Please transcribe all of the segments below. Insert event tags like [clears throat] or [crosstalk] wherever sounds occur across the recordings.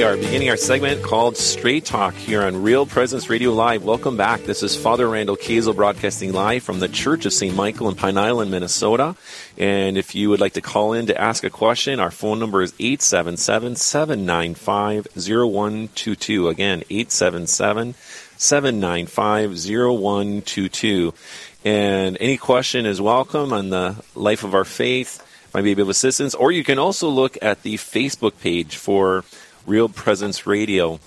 We are beginning our segment called Straight Talk here on Real Presence Radio Live. Welcome back. This is Father Randall Kazel broadcasting live from the Church of St. Michael in Pine Island, Minnesota. And if you would like to call in to ask a question, our phone number is 877 795 0122. Again, 877 795 0122. And any question is welcome on the life of our faith might be of assistance. Or you can also look at the Facebook page for Real Presence Radio.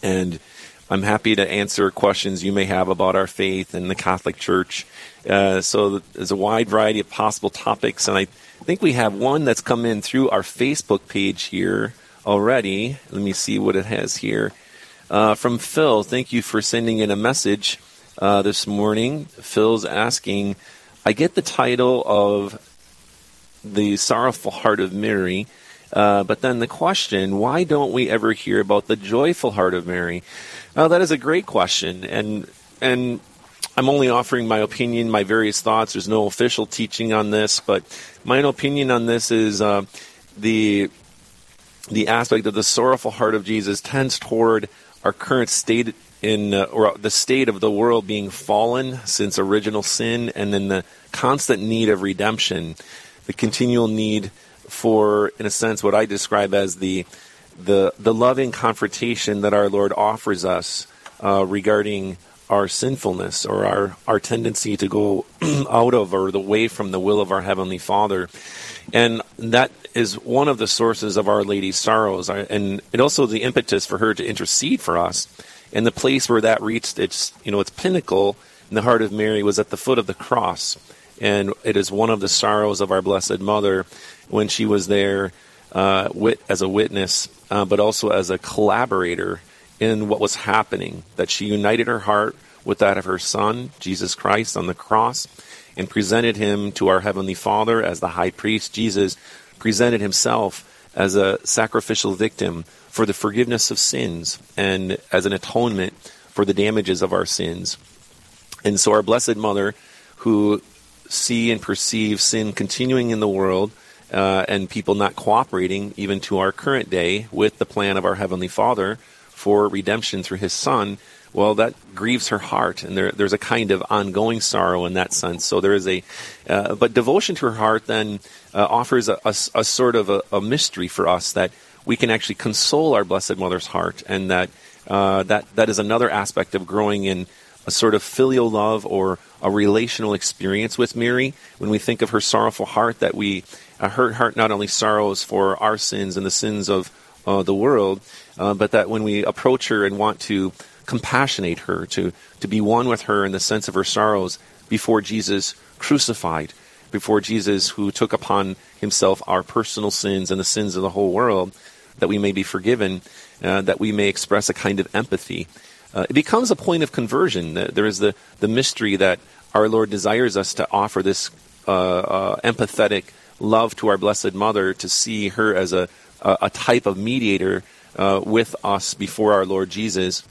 And I'm happy to answer questions you may have about our faith and the Catholic Church. Uh, so there's a wide variety of possible topics, and I think we have one that's come in through our Facebook page here already. Let me see what it has here. Uh, from Phil, thank you for sending in a message uh, this morning. Phil's asking, I get the title of the sorrowful heart of Mary. Uh, but then the question, why don't we ever hear about the joyful heart of Mary? Well, that is a great question, and and I'm only offering my opinion, my various thoughts. There's no official teaching on this, but my opinion on this is uh, the the aspect of the sorrowful heart of Jesus tends toward our current state in uh, or the state of the world being fallen since original sin, and then the constant need of redemption the continual need for, in a sense, what I describe as the the the loving confrontation that our Lord offers us uh, regarding our sinfulness or our, our tendency to go [clears throat] out of or away from the will of our Heavenly Father. And that is one of the sources of Our Lady's sorrows. And it also the impetus for her to intercede for us. And the place where that reached its, you know, its pinnacle in the heart of Mary was at the foot of the cross and it is one of the sorrows of our Blessed Mother when she was there uh, wit- as a witness, uh, but also as a collaborator in what was happening. That she united her heart with that of her Son, Jesus Christ, on the cross, and presented him to our Heavenly Father as the high priest. Jesus presented himself as a sacrificial victim for the forgiveness of sins and as an atonement for the damages of our sins. And so our Blessed Mother, who see and perceive sin continuing in the world uh, and people not cooperating, even to our current day, with the plan of our Heavenly Father for redemption through His Son, well, that grieves her heart, and there, there's a kind of ongoing sorrow in that sense. So there is a, uh, but devotion to her heart then uh, offers a, a, a, sort of a, a, mystery for us that we can actually console our Blessed Mother's heart, and that uh, that that is another aspect of growing in a sort of filial love or a relational experience with Mary. When we think of her sorrowful heart, that we uh, her heart not only sorrows for our sins and the sins of uh, the world, uh, but that when we approach her and want to compassionate her, to to be one with her in the sense of her sorrows before Jesus crucified, before Jesus who took upon himself our personal sins and the sins of the whole world, that we may be forgiven, uh, that we may express a kind of empathy uh, it becomes a point of conversion. There is the, the mystery that our Lord desires us to offer this uh, uh, empathetic love to our Blessed Mother, to see her as a, a type of mediator uh, with us before our Lord Jesus,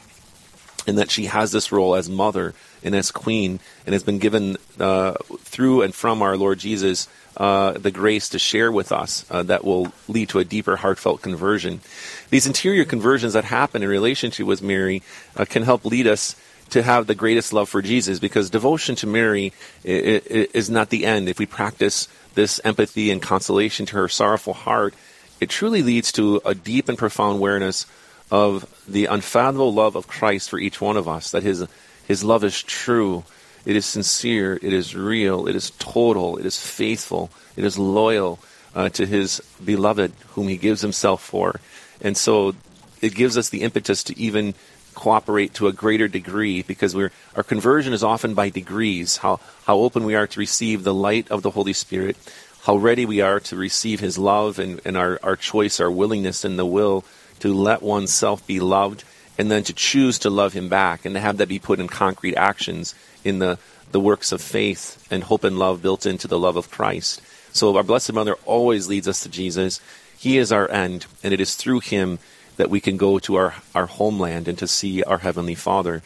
and that she has this role as mother and as queen, and has been given uh, through and from our Lord Jesus uh, the grace to share with us uh, that will lead to a deeper, heartfelt conversion. These interior conversions that happen in relationship with Mary uh, can help lead us to have the greatest love for Jesus because devotion to Mary is not the end. If we practice this empathy and consolation to her sorrowful heart, it truly leads to a deep and profound awareness of the unfathomable love of Christ for each one of us, that his, his love is true, it is sincere, it is real, it is total, it is faithful, it is loyal uh, to his beloved whom he gives himself for. And so it gives us the impetus to even cooperate to a greater degree because we're, our conversion is often by degrees, how, how open we are to receive the light of the Holy Spirit, how ready we are to receive his love and, and our, our choice, our willingness and the will to let oneself be loved and then to choose to love him back and to have that be put in concrete actions in the, the works of faith and hope and love built into the love of Christ. So our Blessed Mother always leads us to Jesus. He is our end, and it is through him that we can go to our, our homeland and to see our Heavenly Father.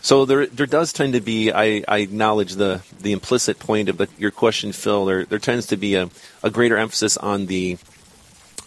So there, there does tend to be. I, I acknowledge the, the implicit point of the, your question, Phil. There, there tends to be a, a greater emphasis on the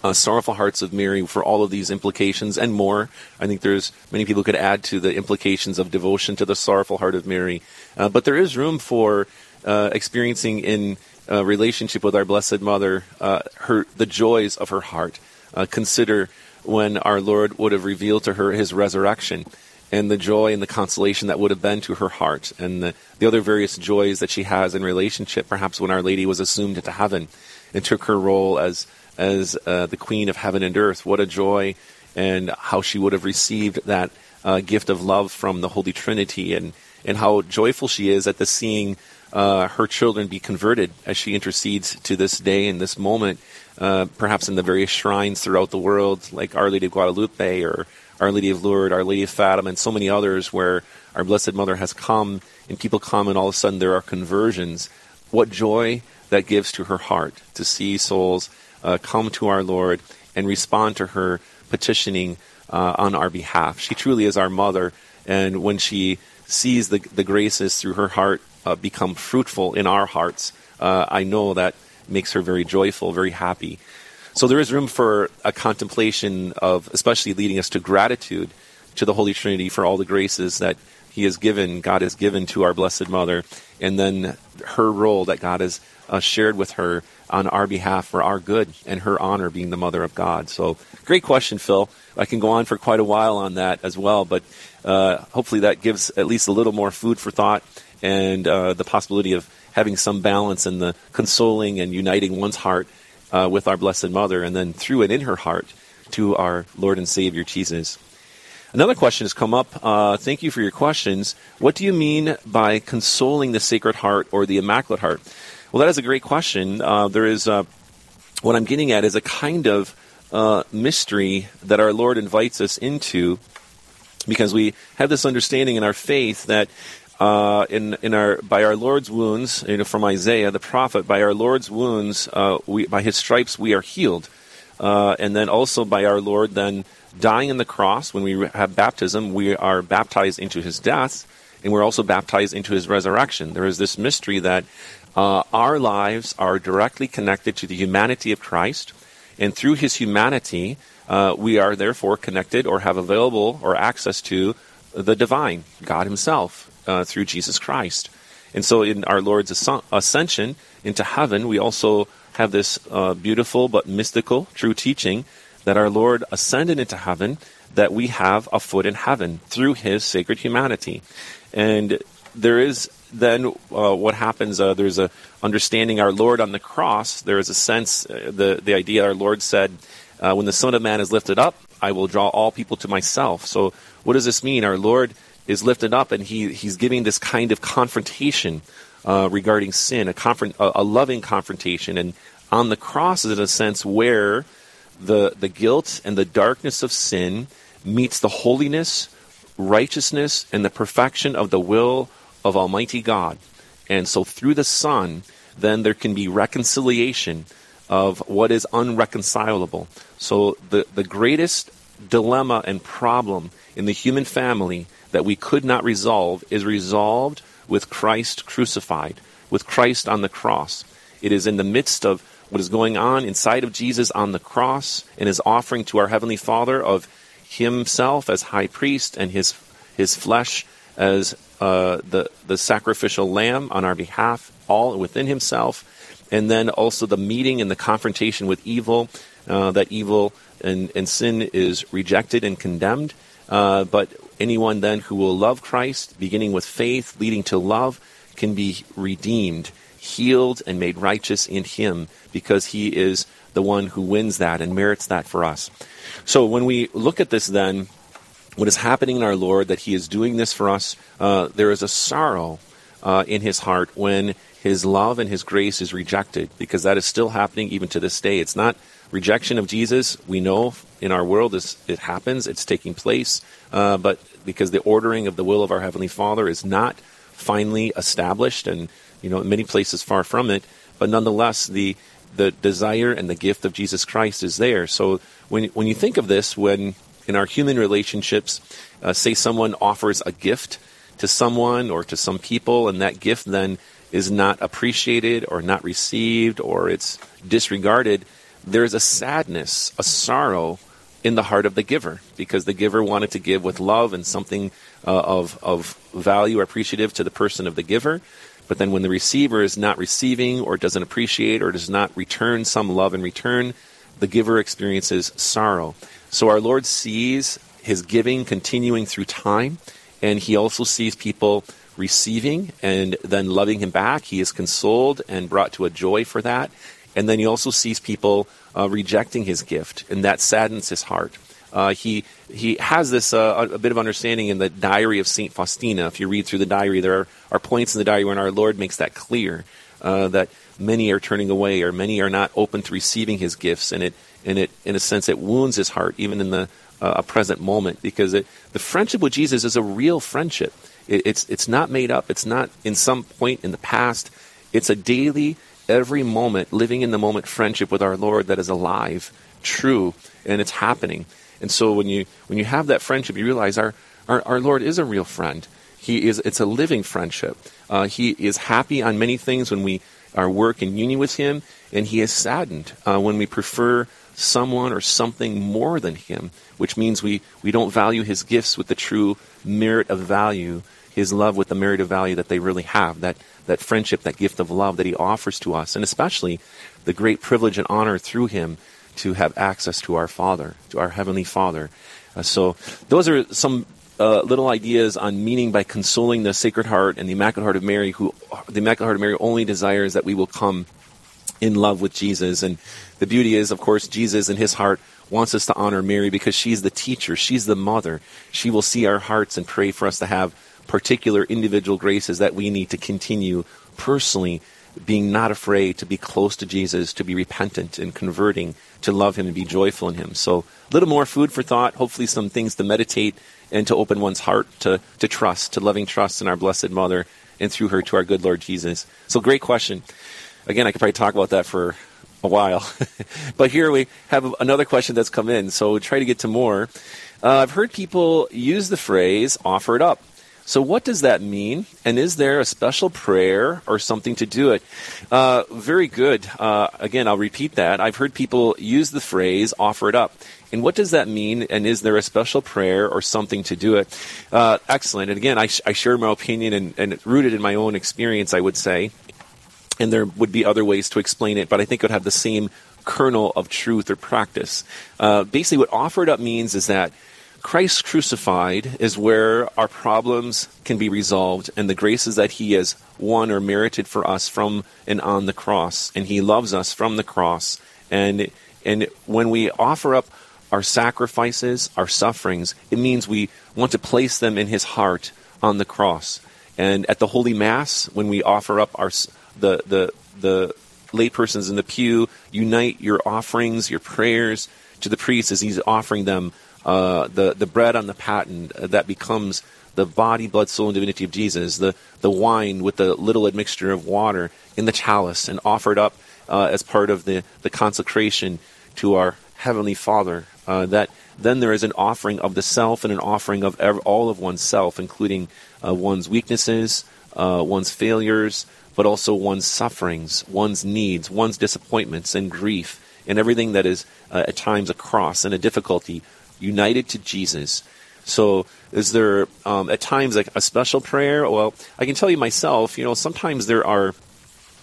uh, sorrowful hearts of Mary for all of these implications and more. I think there's many people could add to the implications of devotion to the sorrowful heart of Mary, uh, but there is room for uh, experiencing in uh, relationship with our Blessed Mother uh, her the joys of her heart. Uh, consider when our Lord would have revealed to her His resurrection and the joy and the consolation that would have been to her heart, and the, the other various joys that she has in relationship, perhaps when Our Lady was assumed into heaven and took her role as as uh, the Queen of heaven and earth. What a joy, and how she would have received that uh, gift of love from the Holy Trinity, and, and how joyful she is at the seeing uh, her children be converted as she intercedes to this day and this moment, uh, perhaps in the various shrines throughout the world, like Our Lady of Guadalupe or our Lady of Lourdes, Our Lady of Fatima, and so many others where our Blessed Mother has come and people come and all of a sudden there are conversions. What joy that gives to her heart to see souls uh, come to our Lord and respond to her petitioning uh, on our behalf. She truly is our mother, and when she sees the, the graces through her heart uh, become fruitful in our hearts, uh, I know that makes her very joyful, very happy. So there is room for a contemplation of, especially leading us to gratitude to the Holy Trinity for all the graces that He has given, God has given to our Blessed Mother, and then her role that God has uh, shared with her on our behalf for our good and her honor being the Mother of God. So, great question, Phil. I can go on for quite a while on that as well, but uh, hopefully that gives at least a little more food for thought and uh, the possibility of having some balance in the consoling and uniting one's heart uh, with our Blessed Mother, and then through and in her heart to our Lord and Savior Jesus. Another question has come up. Uh, thank you for your questions. What do you mean by consoling the Sacred Heart or the Immaculate Heart? Well, that is a great question. Uh, there is uh, what I'm getting at is a kind of uh, mystery that our Lord invites us into, because we have this understanding in our faith that uh, in in our by our Lord's wounds, you know, from Isaiah the prophet, by our Lord's wounds, uh, we by His stripes we are healed, uh, and then also by our Lord then dying on the cross when we have baptism, we are baptized into His death, and we're also baptized into His resurrection. There is this mystery that uh, our lives are directly connected to the humanity of Christ, and through His humanity, uh, we are therefore connected or have available or access to the divine, God Himself uh, through Jesus Christ. And so, in our Lord's ascension into heaven, we also have this uh, beautiful but mystical true teaching that our Lord ascended into heaven, that we have a foot in heaven through his sacred humanity. And there is then uh, what happens uh, there's a understanding our lord on the cross. There is a sense uh, the, the idea our lord said uh, when the son of man is lifted up i will draw all people to myself. So what does this mean? Our lord is lifted up, and he, he's giving this kind of confrontation uh, regarding sin, a, confront, a, a, loving confrontation. And on the cross is in a sense where the, the guilt and the darkness of sin meets the holiness, righteousness, and the perfection of the will of Almighty God. And so through the Son, then there can be reconciliation of what is unreconcilable. So the, the greatest dilemma and problem in the human family that we could not resolve is resolved with Christ crucified, with Christ on the cross. It is in the midst of what is going on inside of Jesus on the cross and his offering to our Heavenly Father of himself as high priest and his, his flesh as uh, the, the sacrificial lamb on our behalf, all within himself. And then also the meeting and the confrontation with evil, uh, that evil and, and sin is rejected and condemned. Uh, but anyone then who will love Christ, beginning with faith, leading to love, can be redeemed, healed, and made righteous in Him because He is the one who wins that and merits that for us. So when we look at this, then, what is happening in our Lord, that He is doing this for us, uh, there is a sorrow uh, in His heart when His love and His grace is rejected, because that is still happening even to this day. It's not rejection of Jesus, we know in our world is, it happens, it's taking place, uh, but because the ordering of the will of our Heavenly Father is not finally established, and you know, in many places far from it, but nonetheless, the the desire and the gift of Jesus Christ is there. So when when you think of this, when in our human relationships, uh, say someone offers a gift to someone or to some people, and that gift then is not appreciated or not received or it's disregarded, there's a sadness, a sorrow in the heart of the giver because the giver wanted to give with love and something uh, of, of value or appreciative to the person of the giver. But then when the receiver is not receiving or doesn't appreciate or does not return some love in return, the giver experiences sorrow. So our Lord sees his giving continuing through time, and he also sees people receiving and then loving him back. He is consoled and brought to a joy for that. And then he also sees people uh, rejecting his gift, and that saddens his heart. Uh, he he has this uh, a bit of understanding in the diary of Saint Faustina. If you read through the diary, there are, are points in the diary when our Lord makes that clear uh, that many are turning away or many are not open to receiving His gifts, and it and it in a sense it wounds his heart even in the uh, a present moment because it, the friendship with Jesus is a real friendship. It, it's it's not made up. It's not in some point in the past. It's a daily, every moment, living in the moment friendship with our Lord that is alive, true, and it's happening. And so when you when you have that friendship, you realize our our, our Lord is a real friend. He is it's a living friendship. Uh, he is happy on many things when we our work in union with Him, and He is saddened uh, when we prefer someone or something more than Him, which means we, we don't value His gifts with the true merit of value, His love with the merit of value that they really have, that, that friendship, that gift of love that He offers to us, and especially the great privilege and honor through Him to have access to our Father, to our Heavenly Father. Uh, so, those are some uh, little ideas on meaning by consoling the Sacred Heart and the Immaculate Heart of Mary, who the Immaculate Heart of Mary only desires that we will come in love with Jesus. And the beauty is, of course, Jesus in his heart wants us to honor Mary because she's the teacher, she's the mother. She will see our hearts and pray for us to have particular individual graces that we need to continue personally being not afraid to be close to Jesus, to be repentant and converting, to love Him and be joyful in Him. So, a little more food for thought, hopefully, some things to meditate and to open one's heart to, to trust, to loving trust in our Blessed Mother and through her to our good Lord Jesus. So, great question. Again, I could probably talk about that for a while. [laughs] but here we have another question that's come in, so we'll try to get to more. Uh, I've heard people use the phrase offer it up. So, what does that mean? And is there a special prayer or something to do it? Uh, very good. Uh, again, I'll repeat that. I've heard people use the phrase offer it up. And what does that mean? And is there a special prayer or something to do it? Uh, excellent. And again, I, sh- I, share my opinion and, and rooted in my own experience, I would say. And there would be other ways to explain it, but I think it would have the same kernel of truth or practice. Uh, basically, what offered up means is that Christ crucified is where our problems can be resolved and the graces that He has won or merited for us from and on the cross. And He loves us from the cross. And, and when we offer up our sacrifices, our sufferings, it means we want to place them in His heart on the cross. And at the Holy Mass, when we offer up our the the the laypersons in the pew, unite your offerings, your prayers to the priest as he's offering them uh, the the bread on the paten uh, that becomes the body, blood, soul, and divinity of Jesus, the the wine with the little admixture of water in the chalice, and offered up uh, as part of the the consecration to our heavenly Father. Uh, that then there is an offering of the self and an offering of ev- all of oneself, including uh, one's weaknesses, one's failures, but also one's sufferings, one's needs, one's disappointments and grief, and everything that is uh, at times a cross and a difficulty, united to Jesus. So, is there um, at times like a special prayer? Well, I can tell you myself. You know, sometimes there are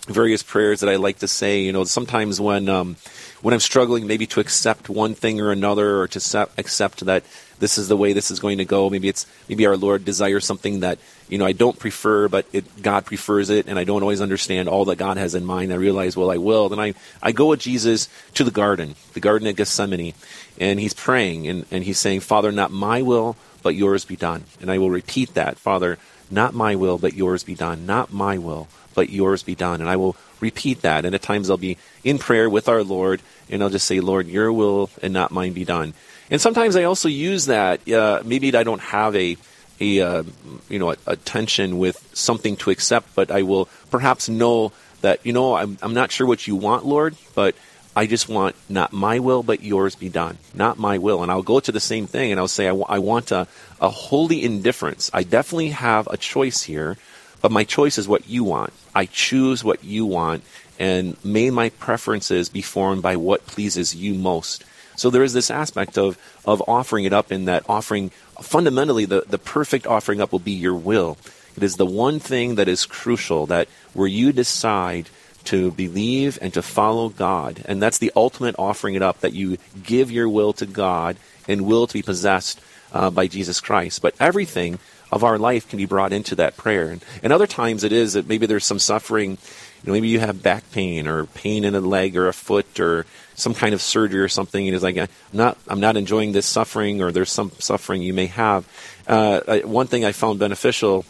various prayers that I like to say. You know, sometimes when um, when I'm struggling, maybe to accept one thing or another, or to accept that this is the way this is going to go. Maybe it's maybe our Lord desires something that you know I don't prefer, but it, God prefers it, and I don't always understand all that God has in mind. I realize, well, I will. Then I I go with Jesus to the garden, the garden of Gethsemane, and he's praying and, and he's saying, Father, not my will, but yours be done. And I will repeat that, Father, not my will, but yours be done. Not my will, but yours be done. And I will repeat that. And at times I'll be in prayer with our Lord, and I'll just say, Lord, your will and not mine be done. And sometimes I also use that. Uh, maybe I don't have a a uh, you know a, a, tension with something to accept, but I will perhaps know that, you know, I'm, I'm not sure what you want, Lord, but I just want not my will, but yours be done. Not my will. And I'll go to the same thing and I'll say, I, w- I want a, a holy indifference. I definitely have a choice here, but my choice is what you want. I choose what you want, and may my preferences be formed by what pleases you most. So there is this aspect of, of offering it up in that offering, fundamentally, the, the perfect offering up will be your will. It is the one thing that is crucial that where you decide to believe and to follow God. And that's the ultimate offering it up that you give your will to God and will to be possessed uh, by Jesus Christ. But everything of our life can be brought into that prayer. And, and other times it is that maybe there's some suffering. You know, maybe you have back pain or pain in a leg or a foot or some kind of surgery or something. And it's like, I'm not, I'm not enjoying this suffering or there's some suffering you may have. Uh, one thing I found beneficial,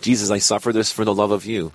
Jesus, I suffer this for the love of you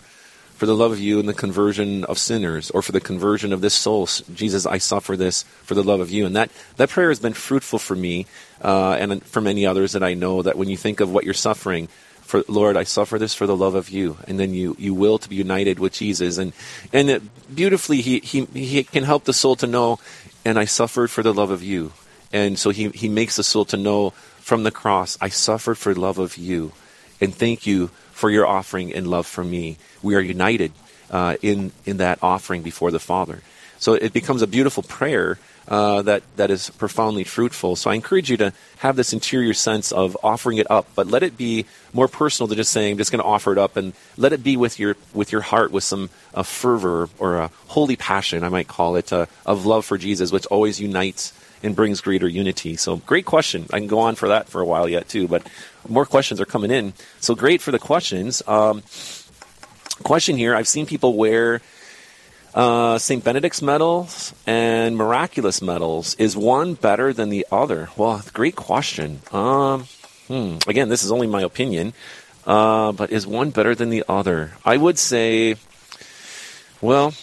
for the love of you and the conversion of sinners, or for the conversion of this soul. Jesus, I suffer this for the love of you. And that, that prayer has been fruitful for me uh, and for many others that I know that when you think of what you're suffering, for Lord, I suffer this for the love of you, and then you you will to be united with Jesus, and and beautifully he, he he can help the soul to know, and I suffered for the love of you, and so he he makes the soul to know from the cross, I suffered for love of you, and thank you for your offering and love for me. We are united uh, in in that offering before the Father. So it becomes a beautiful prayer uh, that that is profoundly fruitful. So I encourage you to have this interior sense of offering it up, but let it be more personal than just saying I'm just going to offer it up, and let it be with your with your heart with some a fervor or a holy passion, I might call it, uh, of love for Jesus, which always unites and brings greater unity. So great question. I can go on for that for a while yet too, but more questions are coming in. So great for the questions. Um, question here: I've seen people wear uh, St. Benedict's medals and miraculous medals. Is one better than the other? Well, great question. Um, hmm. Again, this is only my opinion, uh, but is one better than the other? I would say, well,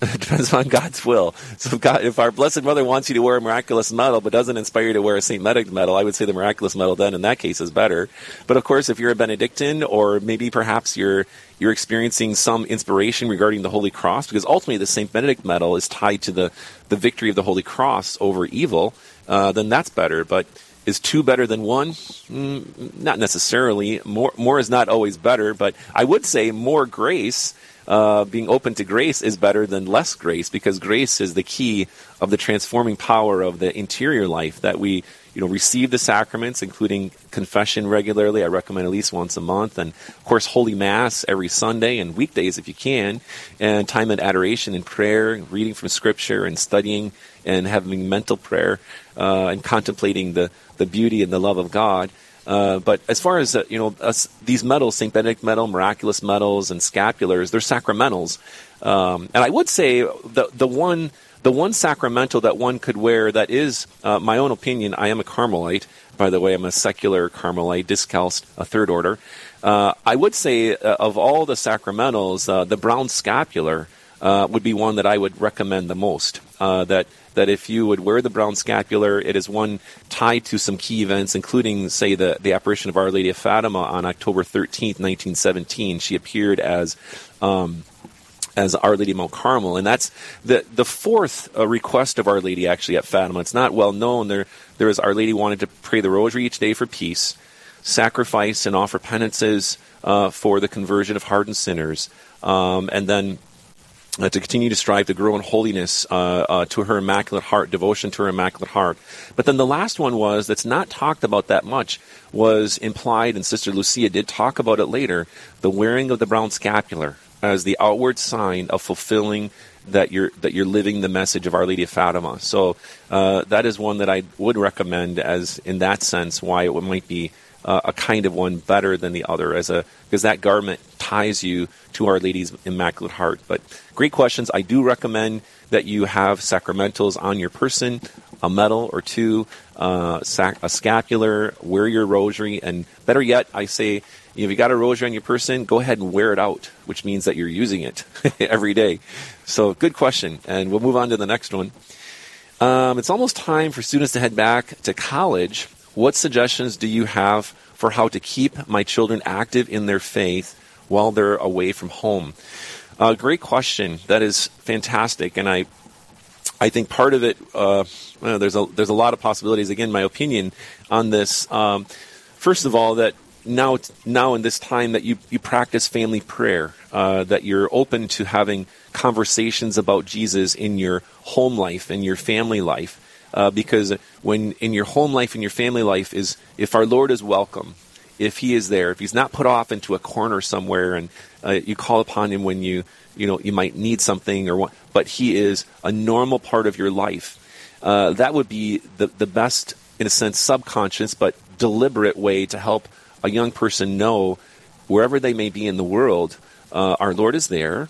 [laughs] it depends on God's will. So if, God, if our Blessed Mother wants you to wear a miraculous medal but doesn't inspire you to wear a St. Benedict medal, I would say the miraculous medal then in that case is better. But of course, if you're a Benedictine or maybe perhaps you're you're experiencing some inspiration regarding the Holy Cross, because ultimately the St. Benedict medal is tied to the, the victory of the Holy Cross over evil, uh, then that's better. But is two better than one? Mm, not necessarily. More, more is not always better, but I would say more grace uh, being open to grace is better than less grace because grace is the key of the transforming power of the interior life that we you know receive the sacraments including confession regularly. I recommend at least once a month and of course holy mass every sunday and weekdays if you can and time in adoration and prayer reading from scripture and studying and having mental prayer uh, and contemplating the, the beauty and the love of god uh, but as far as uh, you know, these medals, Saint Benedict miraculous medals, and scapulars, they're sacramentals. Um, and I would say the the one the one sacramental that one could wear that is uh, my own opinion. I am a Carmelite, by the way. I'm a secular Carmelite, discalced, a third order. Uh, I would say of all the sacramentals, the brown scapular would be one that I would recommend the most. that that if you would wear the brown scapular, it is one tied to some key events, including, say, the, the apparition of Our Lady of Fatima on October 13th, 1917. She appeared as. Um, as Our Lady Mount Carmel, and that's the the fourth uh, request of Our Lady actually at Fatima. It's not well known. There there is Our Lady wanted to pray the Rosary each day for peace, sacrifice and offer penances uh, for the conversion of hardened sinners, um, and then uh, to continue to strive to grow in holiness uh, uh, to her immaculate heart, devotion to her immaculate heart. But then the last one was that's not talked about that much was implied, and Sister Lucia did talk about it later. The wearing of the brown scapular as the outward sign of fulfilling that you're that you're living the message of Our Lady of Fatima. So uh, that is one that I would recommend as in that sense why it might be uh, a kind of one better than the other as a because that garment ties you to Our Lady's Immaculate Heart. But great questions. I do recommend that you have sacramentals on your person, a medal or two, uh, sac- a scapular, wear your rosary, and better yet, I say if you got a rosary on your person, go ahead and wear it out, which means that you're using it [laughs] every day. So, good question, and we'll move on to the next one. Um, it's almost time for students to head back to college. What suggestions do you have for how to keep my children active in their faith while they're away from home? Uh, great question. That is fantastic, and I, I think part of it. Uh, well, there's a there's a lot of possibilities. Again, my opinion on this. Um, first of all, that now now in this time that you you practice family prayer, uh, that you're open to having conversations about Jesus in your home life and your family life. Uh, because when in your home life and your family life is if our Lord is welcome, if He is there, if He's not put off into a corner somewhere, and uh, you call upon Him when you you know you might need something or what, but He is a normal part of your life. Uh, that would be the the best, in a sense, subconscious but deliberate way to help a young person know wherever they may be in the world, uh, our Lord is there,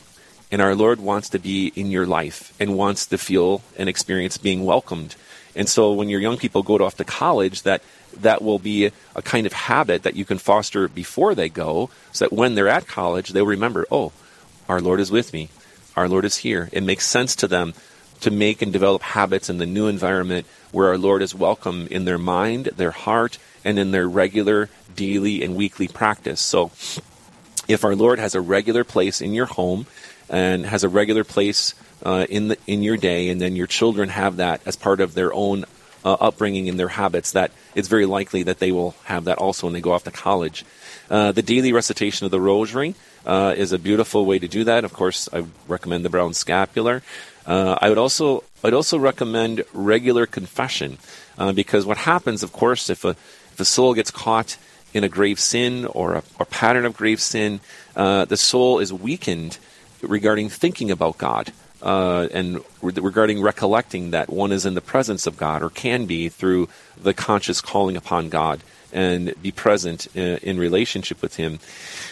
and our Lord wants to be in your life and wants to feel and experience being welcomed. And so when your young people go off to college, that that will be a kind of habit that you can foster before they go, so that when they're at college, they'll remember, oh, our Lord is with me. Our Lord is here. It makes sense to them to make and develop habits in the new environment where our Lord is welcome in their mind, their heart, and in their regular daily and weekly practice. So if our Lord has a regular place in your home and has a regular place uh, in the in your day, and then your children have that as part of their own uh, upbringing and their habits, that it's very likely that they will have that also when they go off to college. Uh, the daily recitation of the Rosary uh, is a beautiful way to do that. Of course, I recommend the Brown Scapular. Uh, I would also I'd also recommend regular confession uh, because what happens, of course, if a if a soul gets caught in a grave sin or a, a pattern of grave sin, the soul is weakened regarding thinking about God. Uh, and re- regarding recollecting that one is in the presence of God or can be through the conscious calling upon God and be present in, in relationship with Him.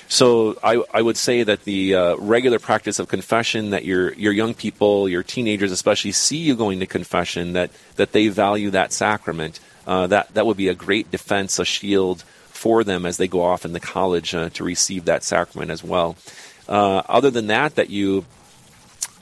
So I, I would say that the uh, regular practice of confession, that your your young people, your teenagers especially, see you going to confession, that that they value that sacrament. Uh, that that would be a great defense, a shield for them as they go off in the college uh, to receive that sacrament as well. Uh, other than that, that you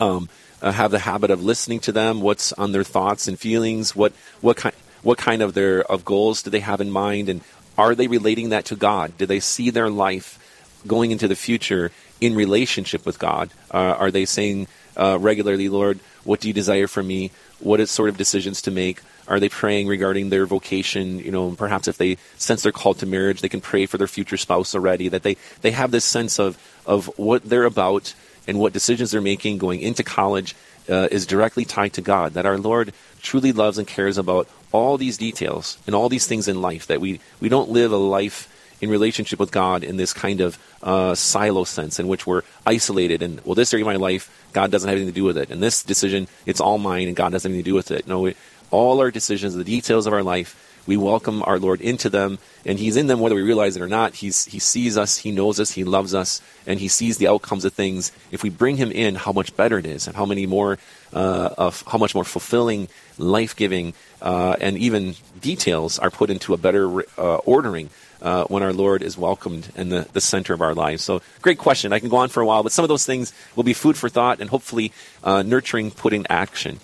um, uh, have the habit of listening to them, what's on their thoughts and feelings, what what kind what kind of their of goals do they have in mind, and are they relating that to God? Do they see their life going into the future in relationship with God? Uh, are they saying uh, regularly, Lord, what do you desire from me? What is sort of decisions to make? Are they praying regarding their vocation? You know, perhaps if they sense they're called to marriage, they can pray for their future spouse already. That they, they have this sense of, of what they're about and what decisions they're making going into college uh, is directly tied to God. That our Lord truly loves and cares about all these details and all these things in life. That we, we don't live a life in relationship with God in this kind of uh, silo sense in which we're isolated and, well, this area of my life, God doesn't have anything to do with it. And this decision, it's all mine and God doesn't have anything to do with it. No, we, all our decisions, the details of our life, we welcome our Lord into them, and He's in them whether we realize it or not. He's, he sees us, He knows us, He loves us, and He sees the outcomes of things. If we bring Him in, how much better it is, and how many more, uh, of how much more fulfilling, life giving, uh, and even details are put into a better uh, ordering. Uh, when our Lord is welcomed in the, the center of our lives. So, great question. I can go on for a while, but some of those things will be food for thought and hopefully uh, nurturing put in action.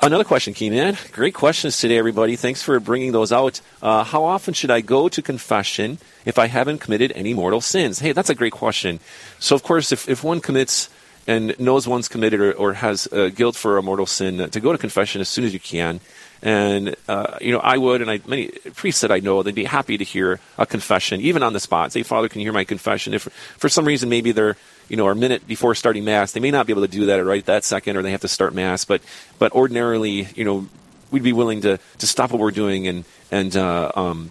Another question in. Great questions today, everybody. Thanks for bringing those out. Uh, how often should I go to confession if I haven't committed any mortal sins? Hey, that's a great question. So, of course, if, if one commits and knows one's committed or, or has uh, guilt for a mortal sin, uh, to go to confession as soon as you can. And uh, you know, I would, and I, many priests that I know, they'd be happy to hear a confession, even on the spot. Say, Father, can you hear my confession? If for some reason maybe they're you know, or a minute before starting mass. They may not be able to do that right that second, or they have to start mass. But but ordinarily, you know, we'd be willing to to stop what we're doing and and uh, um,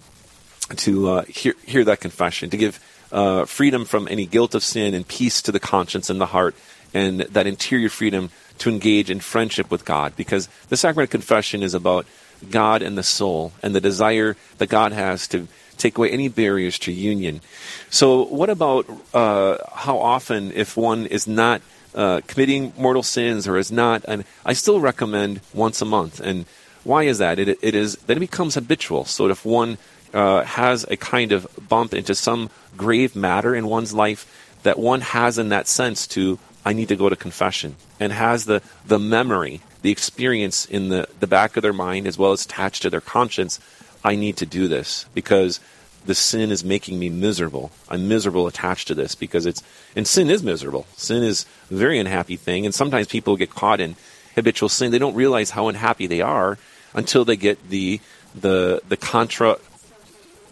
to uh, hear hear that confession, to give uh, freedom from any guilt of sin and peace to the conscience and the heart, and that interior freedom to engage in friendship with God, because the sacrament of confession is about God and the soul and the desire that God has to take away any barriers to union. So, what about uh, how often, if one is not uh, committing mortal sins or is not, and I still recommend once a month. And why is that? It, it is then it becomes habitual. So, if one uh, has a kind of bump into some grave matter in one's life, that one has in that sense to I need to go to confession and has the, the memory, the experience in the, the back of their mind as well as attached to their conscience I need to do this because the sin is making me miserable. I'm miserable attached to this because it's and sin is miserable. Sin is a very unhappy thing, and sometimes people get caught in habitual sin. They don't realize how unhappy they are until they get the the the contra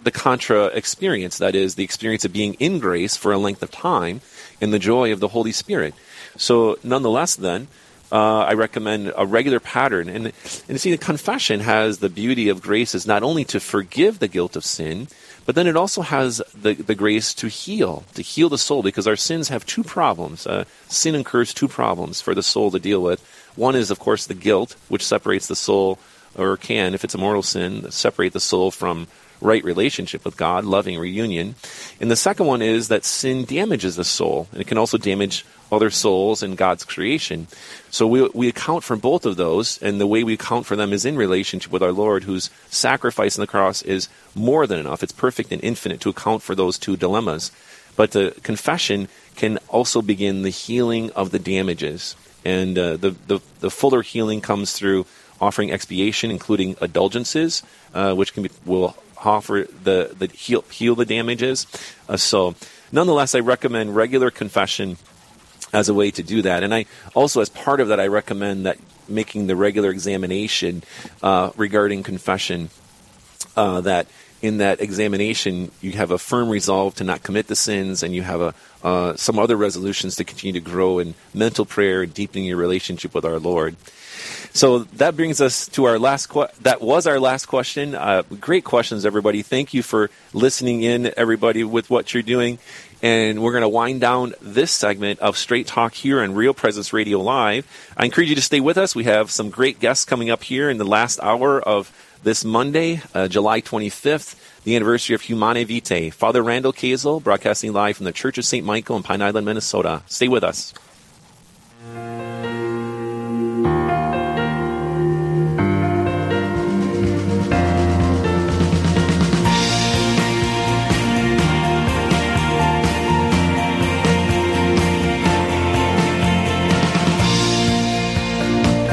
the contra experience. That is the experience of being in grace for a length of time and the joy of the Holy Spirit. So, nonetheless, then uh, I recommend a regular pattern. And, and see, the confession has the beauty of grace is not only to forgive the guilt of sin, but then it also has the, the grace to heal, to heal the soul, because our sins have two problems. Uh, sin incurs two problems for the soul to deal with. One is, of course, the guilt, which separates the soul, or can, if it's a mortal sin, separate the soul from right relationship with God, loving reunion. And the second one is that sin damages the soul, and it can also damage other souls and God's creation. So we, we account for both of those, and the way we account for them is in relationship with our Lord, whose sacrifice on the cross is more than enough. It's perfect and infinite to account for those two dilemmas. But the confession can also begin the healing of the damages. And uh, the, the, the fuller healing comes through offering expiation, including indulgences, uh, which can be, will offer the, the heal, heal the damages. Uh, so, nonetheless, I recommend regular confession as a way to do that. And I also, as part of that, I recommend that making the regular examination uh, regarding confession. Uh, that in that examination you have a firm resolve to not commit the sins, and you have a uh, some other resolutions to continue to grow in mental prayer, and deepening your relationship with our Lord. So that brings us to our last. Que- that was our last question. Uh, great questions, everybody. Thank you for listening in, everybody, with what you're doing. And we're going to wind down this segment of Straight Talk here on Real Presence Radio Live. I encourage you to stay with us. We have some great guests coming up here in the last hour of this Monday, uh, July 25th, the anniversary of Humanae Vitae. Father Randall Kiesel, broadcasting live from the Church of St. Michael in Pine Island, Minnesota. Stay with us.